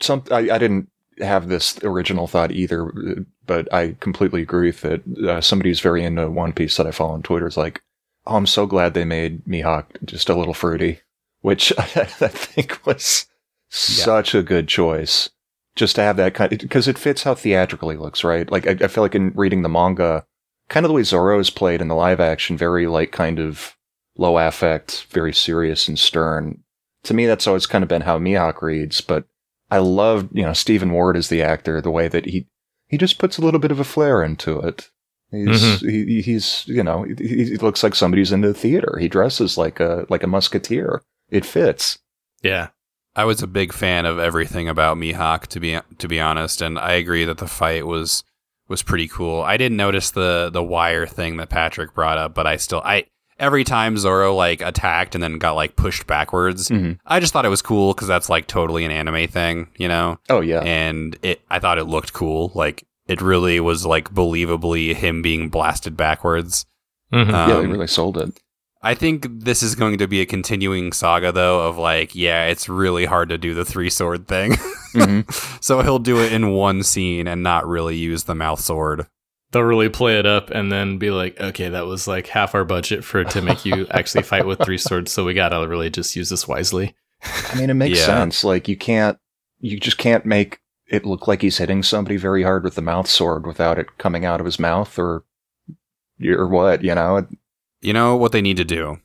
some I, I didn't have this original thought either, but I completely agree with it. Uh, somebody who's very into One Piece that I follow on Twitter is like, "Oh, I'm so glad they made Mihawk just a little fruity," which I think was such a good choice. Just to have that kind, because it fits how theatrical he looks, right? Like I, I feel like in reading the manga, kind of the way Zoro is played in the live action, very like kind of low affect, very serious and stern. To me, that's always kind of been how Mihawk reads, but I love, you know, Steven Ward as the actor, the way that he, he just puts a little bit of a flair into it. He's, mm-hmm. he, he's, you know, he, he looks like somebody who's into the theater. He dresses like a, like a musketeer. It fits. Yeah. I was a big fan of everything about Mihawk to be to be honest, and I agree that the fight was was pretty cool. I didn't notice the the wire thing that Patrick brought up, but I still I every time Zoro like attacked and then got like pushed backwards, Mhm. I just thought it was cool because that's like totally an anime thing, you know. Oh yeah. And it I thought it looked cool, like it really was like believably him being blasted backwards. Mhm. Um, yeah, they really sold it. I think this is going to be a continuing saga, though, of like, yeah, it's really hard to do the three sword thing. Mhm. so he'll do it in one scene and not really use the mouth sword. They'll really play it up and then be like, okay, that was like half our budget for to make you actually fight with three swords, so we gotta really just use this wisely. I mean, it makes Yeah. sense. Like you can't, you just can't make it look like he's hitting somebody very hard with the mouth sword without it coming out of his mouth or, or what, you know? You know what they need to do?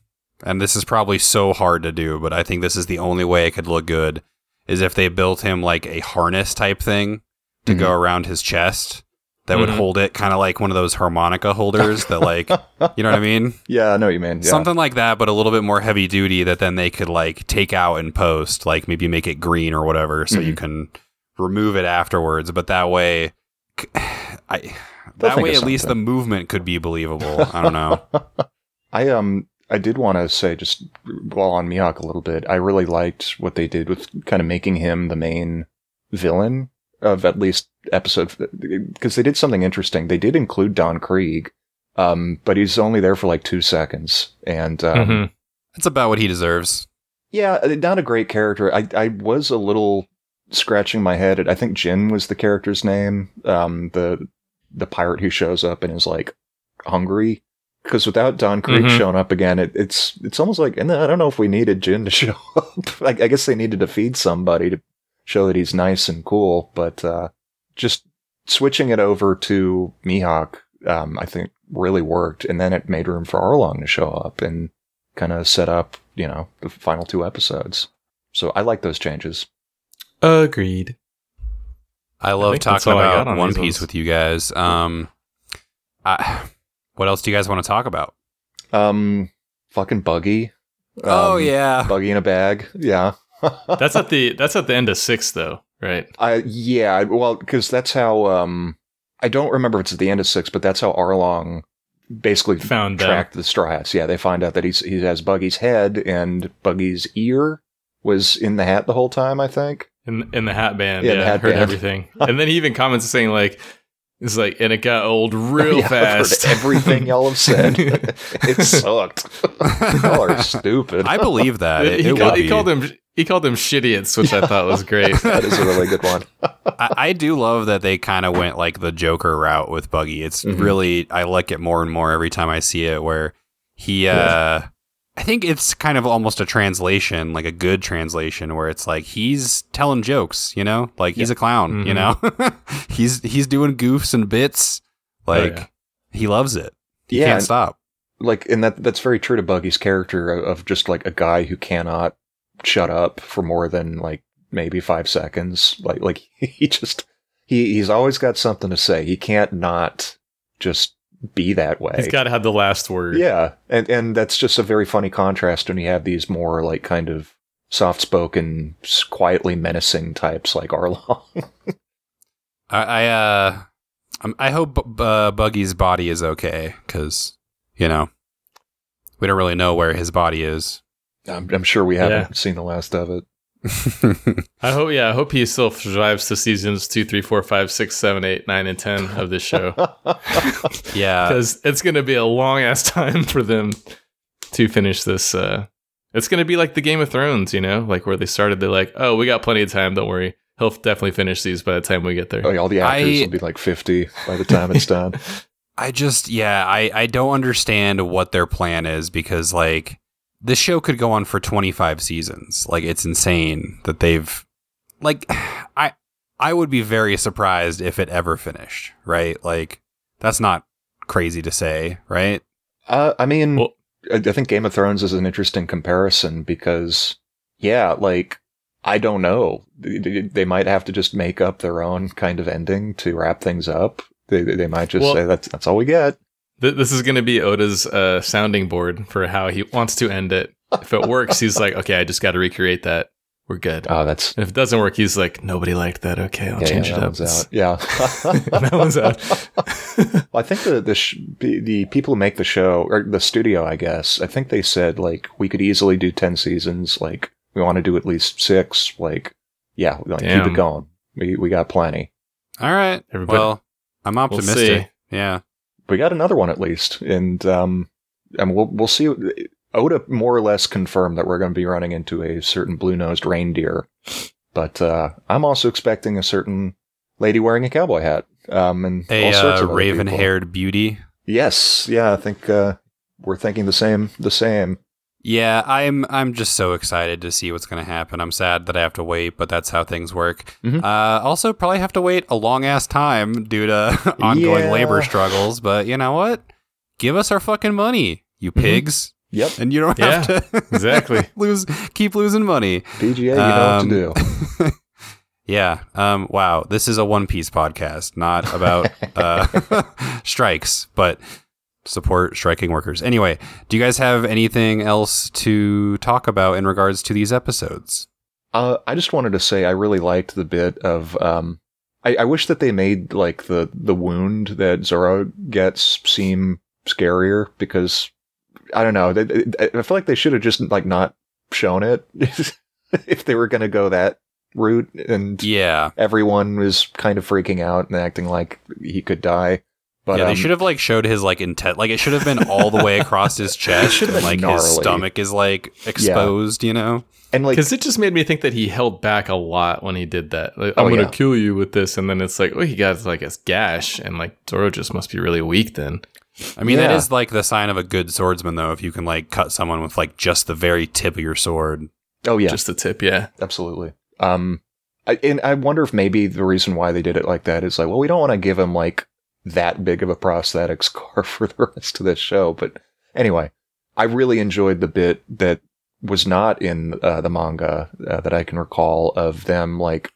And this is probably so hard to do, but I think this is the only way it could look good is if they built him like a harness type thing to Mhm. go around his chest that would Mhm. hold it kind of like one of those harmonica holders that like, you know what I mean? Yeah, I know what you mean. Yeah. Something like that, but a little bit more heavy duty that then they could like take out and post, like maybe make it green or whatever, so you Mhm. can remove it afterwards. But that way, I They'll that way at least the movement could be believable. I don't know. I um I did want to say just while on Mihawk a little bit, I really liked what they did with kind of making him the main villain of at least episode because they did something interesting. They did include Don Krieg, um, but he's only there for like two seconds, and um, Mhm. That's about what he deserves. yeah, uh, not a great character. I I was a little scratching my head. at I think Gin was the character's name. Um, the the pirate who shows up and is like hungry. Because without Don Krieg Mhm. showing up again, it, it's it's almost like, and I don't know if we needed Gin to show up. I, I guess they needed to feed somebody to show that he's nice and cool. But uh, just switching it over to Mihawk, um, I think really worked, and then it made room for Arlong to show up and kind of set up, you know, the final two episodes. So I like those changes. Agreed. I love think that's talking all I got about on One Piece ones. with you guys. Um, I, what else do you guys want to talk about? Um, fucking Buggy. oh Um, yeah, Buggy in a bag. Yeah. That's at the that's at the end of six though, right? Uh, yeah, well, because that's how um, I don't remember if it's at the end of six, but that's how Arlong basically Found them. tracked the Straw Hats. Yeah, they find out that he's he has Buggy's head and Buggy's ear was in the hat the whole time. I think. in in the hat band. Yeah, Yeah, the hat heard band. everything. and then he even comments saying like, "It's like, and it got old real Yeah, I've heard fast." everything y'all have said. it sucked. y'all are stupid. I believe that. It, he, it called, would he called them he called them shitiots, which I thought was great. that is a really good one. I, I do love that they kind of went like the Joker route with Buggy. It's Mhm. really I like it more and more every time I see it. Where he, uh I think it's kind of almost a translation, like a good translation, where it's like he's telling jokes, you know, like he's a clown, you know, he's he's doing goofs and bits, like yeah. he loves it. He Yeah, can't stop. like and that that's very true to Buggy's character of, of just like a guy who cannot shut up for more than like maybe five seconds. Like like he just he he's always got something to say. He can't not just be that way. He's got to have the last word. yeah, and and that's just a very funny contrast when you have these more like kind of soft spoken, quietly menacing types like Arlong. I, I uh, I'm- hope uh, Buggy's body is okay because you know we don't really know where his body is. I'm, I'm sure we haven't Yeah. seen the last of it. I hope. Yeah, I hope he still survives to seasons two, three, four, five, six, seven, eight, nine, and ten of this show yeah, because it's going to be a long ass time for them to finish this. Uh, it's going to be like the Game of Thrones, you know, like where they started. They're like, "Oh, we got plenty of time. Don't worry. He'll definitely finish these by the time we get there." Oh, yeah, all the actors I- will be like 50 by the time it's done. I just yeah, I I don't understand what their plan is because like this show could go on for 25 seasons. Like it's insane that they've like I I would be very surprised if it ever finished, right? Like that's not crazy to say, right? Uh, I mean, Well- I I think Game of Thrones is an interesting comparison because, yeah, like, I don't know. They- They they might have to just make up their own kind of ending to wrap things up. They, they might just Well- say that's that's all we get. Th- This is going to be Oda's uh, sounding board for how he wants to end it. If it works, he's like, "Okay, I just got to recreate that. We're good." Oh, that's And if it doesn't work, he's like, "Nobody liked that. Okay, I'll yeah, change yeah, it that up." one's out. Yeah, that one's out. Well, I think the the sh- the the people who make the show or the studio, I guess, I think they said like we could easily do ten seasons. Like we want to do at least six. Like yeah, like, keep it going. We we got plenty. All right. Everybody- well, I'm see. optimistic. yeah. We got another one at least, and um, and we'll we'll see. Oda more or less confirmed that we're going to be running into a certain blue nosed reindeer, but uh, I'm also expecting a certain lady wearing a cowboy hat. Um, and A all sorts uh, of raven-haired beauty. Yes, yeah, I think uh, we're thinking the same. The same. Yeah, I'm I'm just so excited to see what's going to happen. I'm sad that I have to wait, but that's how things work. Mhm. Uh, also, probably have to wait a long ass time due to ongoing Yeah. labor struggles. But you know what? Give us our fucking money, you Mhm. pigs, Yep. and you don't have to exactly. lose keep losing money. PGA, you know Um, what to do. Yeah. Um. Wow. This is a One Piece podcast, not about uh, strikes, but support striking workers. Anyway, do you guys have anything else to talk about in regards to these episodes? Uh, I just wanted to say I really liked the bit of. Um, I, I wish that they made like the the wound that Zoro gets seem scarier because I don't know. They, they- I feel like they should have just like not shown it if they were going to go that route, and Yeah. everyone was kind of freaking out and acting like he could die. But yeah, they um, should have like showed his like intent. Like it should have been all the way across his chest, and been like his stomach is like exposed. You know. and like Because it just made me think that he held back a lot when he did that. Like, Oh, I'm gonna yeah. kill you with this, and then it's like, oh, he got like a gash, and like Zoro just must be really weak then. I mean, that Yeah. is like the sign of a good swordsman, though. If you can like cut someone with like just the very tip of your sword. oh yeah, Just the tip, yeah. absolutely. Um, I, and I wonder if maybe the reason why they did it like that is like, well, we don't want to give him like that big of a prosthetics car for the rest of this show. But anyway, I really enjoyed the bit that was not in uh, the manga uh, that I can recall of them like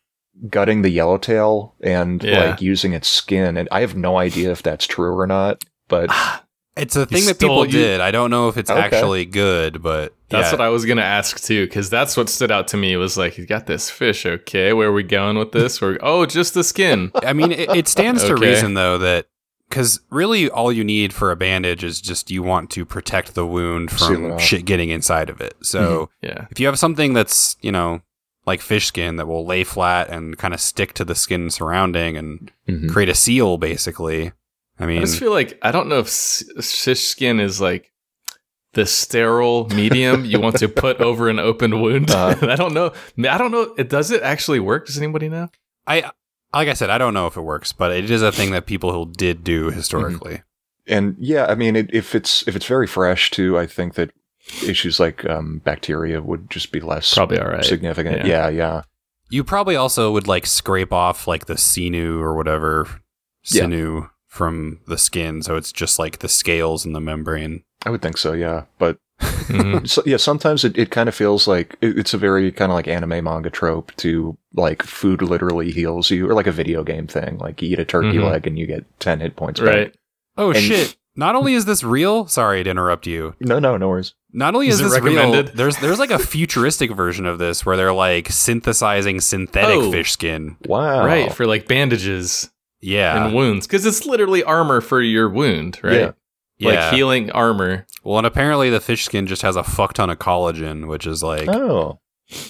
gutting the yellowtail and Yeah. like using its skin. And I have no idea if that's true or not, but It's a thing that people you- did. I don't know if it's Okay. actually good, but That's Yeah. what I was gonna ask too, because that's what stood out to me. Was like, he's got this fish. Okay, where are we going with this? We're oh, just the skin. I mean, it, it stands to reason though that because really all you need for a bandage is just you want to protect the wound from shit getting inside of it. So Yeah, if you have something that's you know like fish skin that will lay flat and kind of stick to the skin surrounding and Mhm. create a seal, basically. I mean, I just feel like I don't know if fish skin is like the sterile medium you want to put over an open wound. Uh-huh. I don't know. I don't know. It does it actually work? Does anybody know? I like I said, I don't know if it works, but it is a thing that people who did do historically. And yeah, I mean, it, if it's if it's very fresh too, I think that issues like um, bacteria would just be less Probably all right. significant. Yeah. Yeah, yeah. You probably also would like scrape off like the sinew or whatever Yeah. sinew from the skin, so it's just like the scales and the membrane. I would think so. Yeah, but Mhm. so, yeah, sometimes it, it kind of feels like it, it's a very kind of like anime manga trope to like food literally heals you, or like a video game thing. Like you eat a turkey Mhm. leg and you get ten hit points. back. Right. Oh And- shit! Not only is this real, sorry to interrupt you. No, no, no worries. Not only Is is, this real, recommended? there's there's like a futuristic version of this where they're like synthesizing synthetic Oh. fish skin. Wow. Right for like bandages Yeah, and wounds because it's literally armor for your wound, right? Yeah. Yeah. Like healing armor. well, and apparently the fish skin just has a fuck ton of collagen, which is like Oh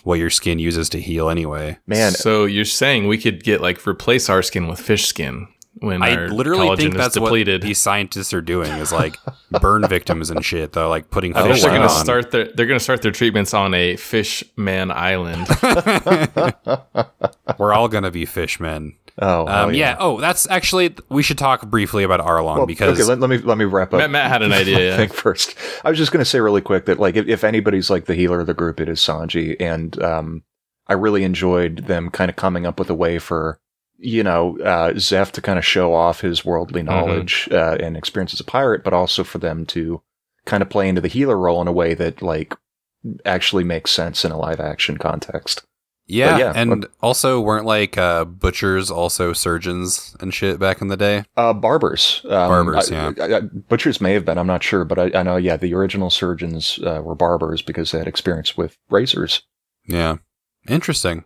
what your skin uses to heal anyway. man, So you're saying we could get like replace our skin with fish skin when I our literally collagen think is that's depleted. what these scientists are doing is like burn victims and shit. Though, like putting oh, I think fish they're gonna on. start their they're gonna start their treatments on a fish man island. We're all gonna be fishmen. Oh, hell Um, yeah. Oh, that's actually we should talk briefly about Arlong Well, because okay, let, let me let me wrap up. Matt, Matt had an idea. Yeah. thing first. I was just going to say really quick that like if, if anybody's like the healer of the group, it is Sanji, and um, I really enjoyed them kind of coming up with a way for you know uh, Zeff to kind of show off his worldly knowledge uh, and experience as a pirate, but also for them to kind of play into the healer role in a way that like actually makes sense in a live action context. Yeah, yeah, and also weren't like uh, butchers also surgeons and shit back in the day. Uh, barbers, um, Barbers, I- yeah. I- I- butchers may have been. I'm not sure, but I, I know. Yeah, the original surgeons uh, were barbers because they had experience with razors. Yeah, interesting.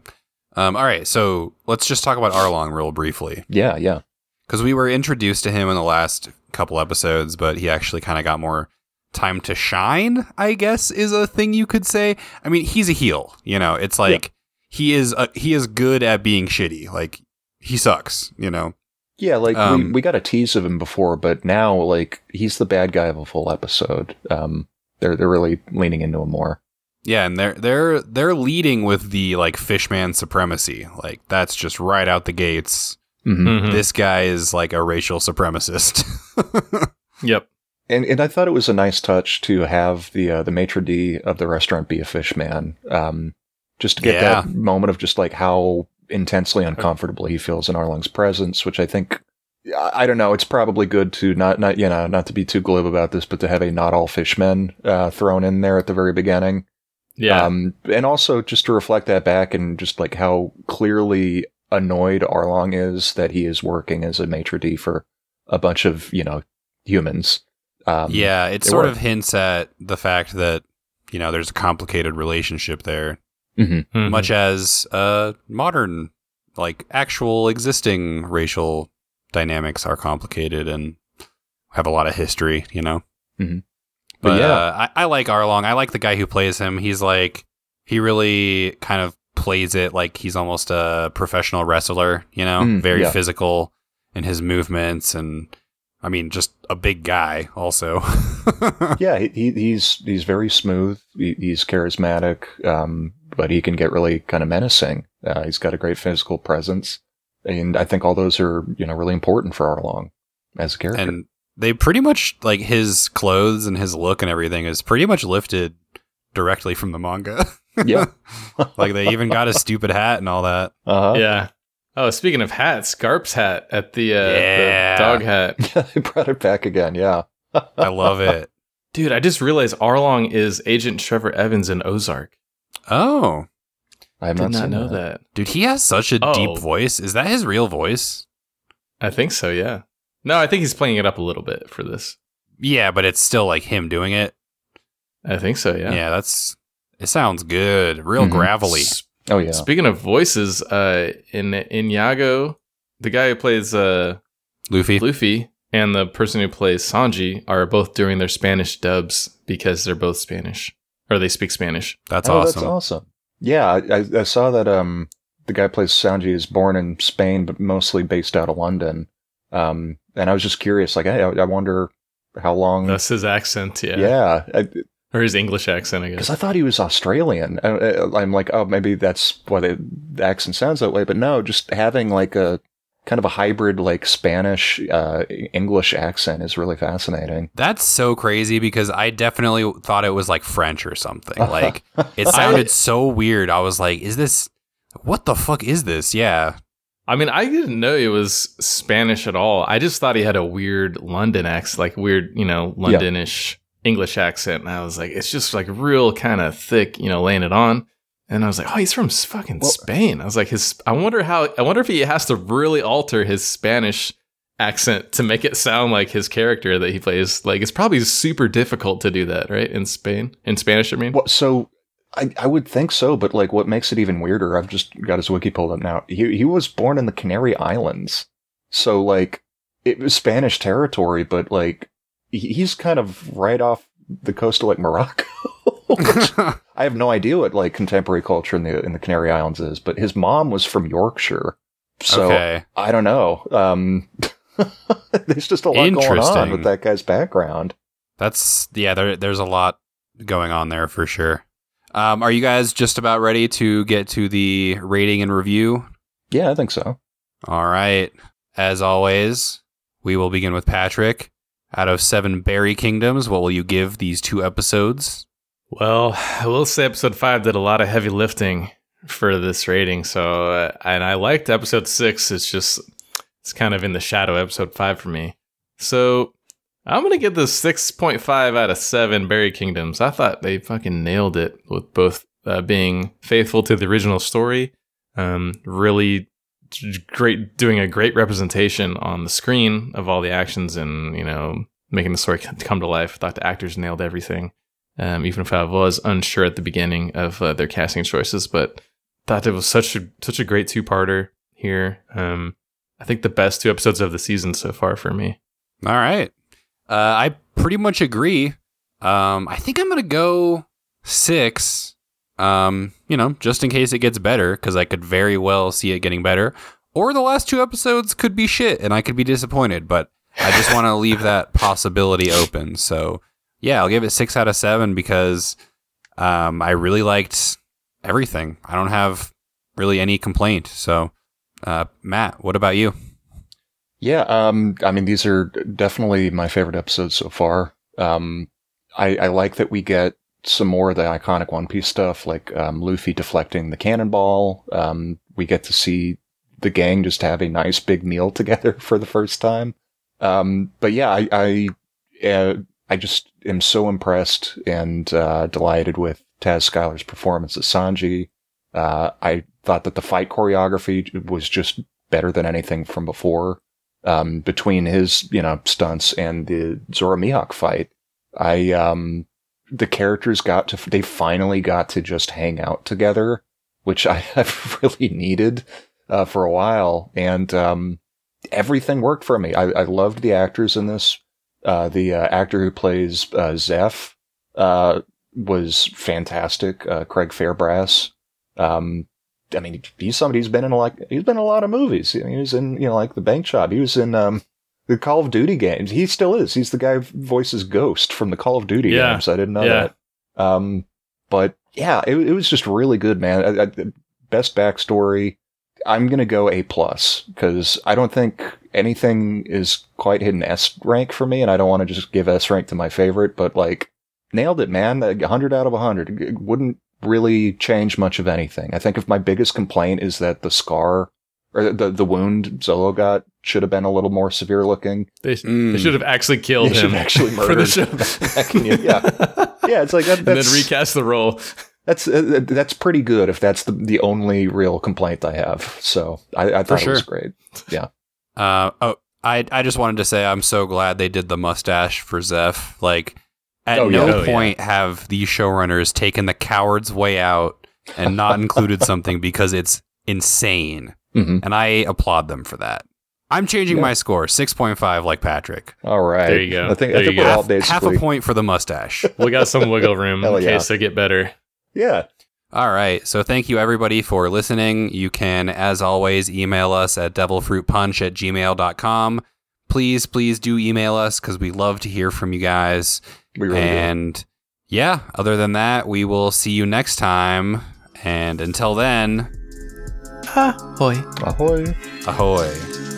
Um, all right, so let's just talk about Arlong real briefly Yeah, yeah. because we were introduced to him in the last couple episodes, but he actually kind of got more time to shine. I guess is a thing you could say. I mean, he's a heel. You know, it's like he is a, he is good at being shitty. Like he sucks. You know. Yeah, like we, Um, we got a tease of him before, but now like he's the bad guy of a full episode. Um, they're they're really leaning into him more. Yeah, and they're they're they're leading with the like fishman supremacy. Like that's just right out the gates. Mm-hmm. Mhm. This guy is like a racial supremacist. Yep. And and I thought it was a nice touch to have the uh, the maitre d of the restaurant be a fish man. Um, just to get Yeah. that moment of just like how intensely uncomfortable he feels in Arlong's presence, which I think. I don't know. It's probably good to not, not you know, not to be too glib about this, but to have a not all fishmen uh, thrown in there at the very beginning. Yeah. Um, and also just to reflect that back and just like how clearly annoyed Arlong is that he is working as a maitre d for a bunch of, you know, humans. Um, yeah, it they sort were. of hints at the fact that you know there's a complicated relationship there, mhm. Mhm. much as uh modern like actual existing racial dynamics are complicated and have a lot of history. You know. Mhm. But But yeah. uh, I, I like Arlong. I like the guy who plays him. He's like he really kind of plays it like he's almost a professional wrestler. You know, Mm, very yeah. physical in his movements and. I mean, just a big guy, also. yeah, he, he, he's he's very smooth. He, he's charismatic, um, but he can get really kind of menacing. Uh, he's got a great physical presence, and I think all those are you know really important for Arlong as a character. and they pretty much like his clothes and his look and everything is pretty much lifted directly from the manga. yeah, like they even got a stupid hat and all that. uh-huh. Yeah. Oh, speaking of hats, Garp's hat at the, uh, Yeah. the dog hat. yeah, they brought it back again. Yeah, I love it. Dude, I just realized Arlong is Agent Trevor Evans in Ozark. Oh, I have Did not, not know that. that. dude, he has such a Oh. deep voice. Is that his real voice? I think so, yeah. No, I think he's playing it up a little bit for this. Yeah, but it's still like him doing it. I think so. Yeah. Yeah, that's it. Sounds good. Real Mhm. gravelly. S- Oh yeah. Speaking of voices, uh, in Inyago, the guy who plays uh Luffy. Luffy and the person who plays Sanji are both doing their Spanish dubs because they're both Spanish or they speak Spanish. That's oh, awesome. that's awesome. Yeah, I, I, I saw that. Um, the guy who plays Sanji is born in Spain, but mostly based out of London. Um, and I was just curious, like, hey, I, I wonder how long. That's his accent, yeah, yeah, because or his English accent, I guess. Because I thought he was Australian. I, I- I'm like, oh, maybe that's why the, the accent sounds that way. But no, just having like a kind of a hybrid, like Spanish uh, English accent is really fascinating. That's so crazy because I definitely thought it was like French or something. Like it sounded so weird. I was like, is this what the fuck is this? Yeah. I mean, I didn't know it was Spanish at all. I just thought he had a weird London accent, like weird, you know, Londonish English accent. And I was like, it's just like real kind of thick, you know, laying it on. And I was like, oh, he's from fucking Well- Spain. I was like, his. I wonder how. I wonder if he has to really alter his Spanish accent to make it sound like his character that he plays. Like, it's probably super difficult to do that, right? In Spain, in Spanish, I mean. Well, so I, I would think so, but like what makes it even weirder, I've just got his wiki pulled up now. He he was born in the Canary Islands. So like it was Spanish territory, but like he's kind of right off the coast of like Morocco. I have no idea what like contemporary culture in the in the Canary Islands is, but his mom was from Yorkshire. So okay. I don't know. Um there's just a lot going on with that guy's background. That's yeah, there there's a lot going on there for sure. Um, are you guys just about ready to get to the rating and review? Yeah, I think so. All right. As always, we will begin with Patrick. Out of seven Berry Kingdoms, what will you give these two episodes? Well, I will say episode five did a lot of heavy lifting for this rating. So, uh, and I liked episode six. It's just, it's kind of in the shadow episode five for me. So, I'm going to give this 6.5 out of seven Berry Kingdoms. I thought they fucking nailed it with both uh, being faithful to the original story, um, really great, doing a great representation on the screen of all the actions and, you know, making the story come to life. I thought the actors nailed everything um, even if I was unsure at the beginning of uh, their casting choices. But thought it was such a such a great two parter here. Um, I think the best two episodes of the season so far for me. All right. Uh, I pretty much agree. Um, I think I'm to go six, um, you know, just in case it gets better, because I could very well see it getting better. Or the last two episodes could be shit and I could be disappointed, but I just want to leave that possibility open. So, yeah, I'll give it six out of seven because um, I really liked everything. I don't have really any complaint. So, uh, Matt, what about you? Yeah, um, I mean, these are definitely my favorite episodes so far. Um, I, I like that we get some more of the iconic One Piece stuff, like um, Luffy deflecting the cannonball. Um, we get to see the gang just have a nice big meal together for the first time. Um, but yeah, I I, uh, I just am so impressed and uh, delighted with Taz Skylar's performance as Sanji. Uh, I thought that the fight choreography was just better than anything from before um, between his, you know, stunts and the Zoro Mihawk fight. I, um, the characters got to, they finally got to just hang out together, which I have really needed, uh, for a while. And, um, everything worked for me. I, I loved the actors in this. Uh, the uh, actor who plays, uh, Zeff, uh, was fantastic. Uh, Craig Fairbrass. Um, I mean, he's somebody who's been in like he's been in a lot of movies. He was in you know like the Bank Job. He was in um, the Call of Duty games. He still is. He's the guy who voices Ghost from the Call of Duty Yeah. games. I didn't know Yeah. that. Um, but yeah, it, it was just really good, man. I, I, best backstory. I'm gonna go A plus because I don't think anything is quite hit an S rank for me, and I don't want to just give S rank to my favorite. But like, nailed it, man. A hundred out of a hundred. It wouldn't really change much of anything. I think if my biggest complaint is that the scar or the the wound Zolo got should have been a little more severe looking. They, Mm. they should have actually killed They should him have actually for the murdered show. yeah. Yeah, it's like that, and then recast the role. That's uh, that's pretty good if that's the the only real complaint I have. So I, I thought it was sure. great. Uh, oh, I I just wanted to say I'm so glad they did the mustache for Zeff. Like At Oh, yeah. no Oh, yeah. point have these showrunners taken the coward's way out and not included something because it's insane. hmm And I applaud them for that. I'm changing Yeah. my score, 6.5 like Patrick. All right. There you go. I think, There I think you we're go. all Half, half a point for the mustache. We got some wiggle room Hell in yeah. case they get better. Yeah. All right. So thank you everybody for listening. You can, as always, email us at devilfruitpunch at gmail.com. Please, please do email us because we love to hear from you guys. We really do. and yeah, other than that, we will see you next time. And until then, Ahoy. Ahoy. ahoy.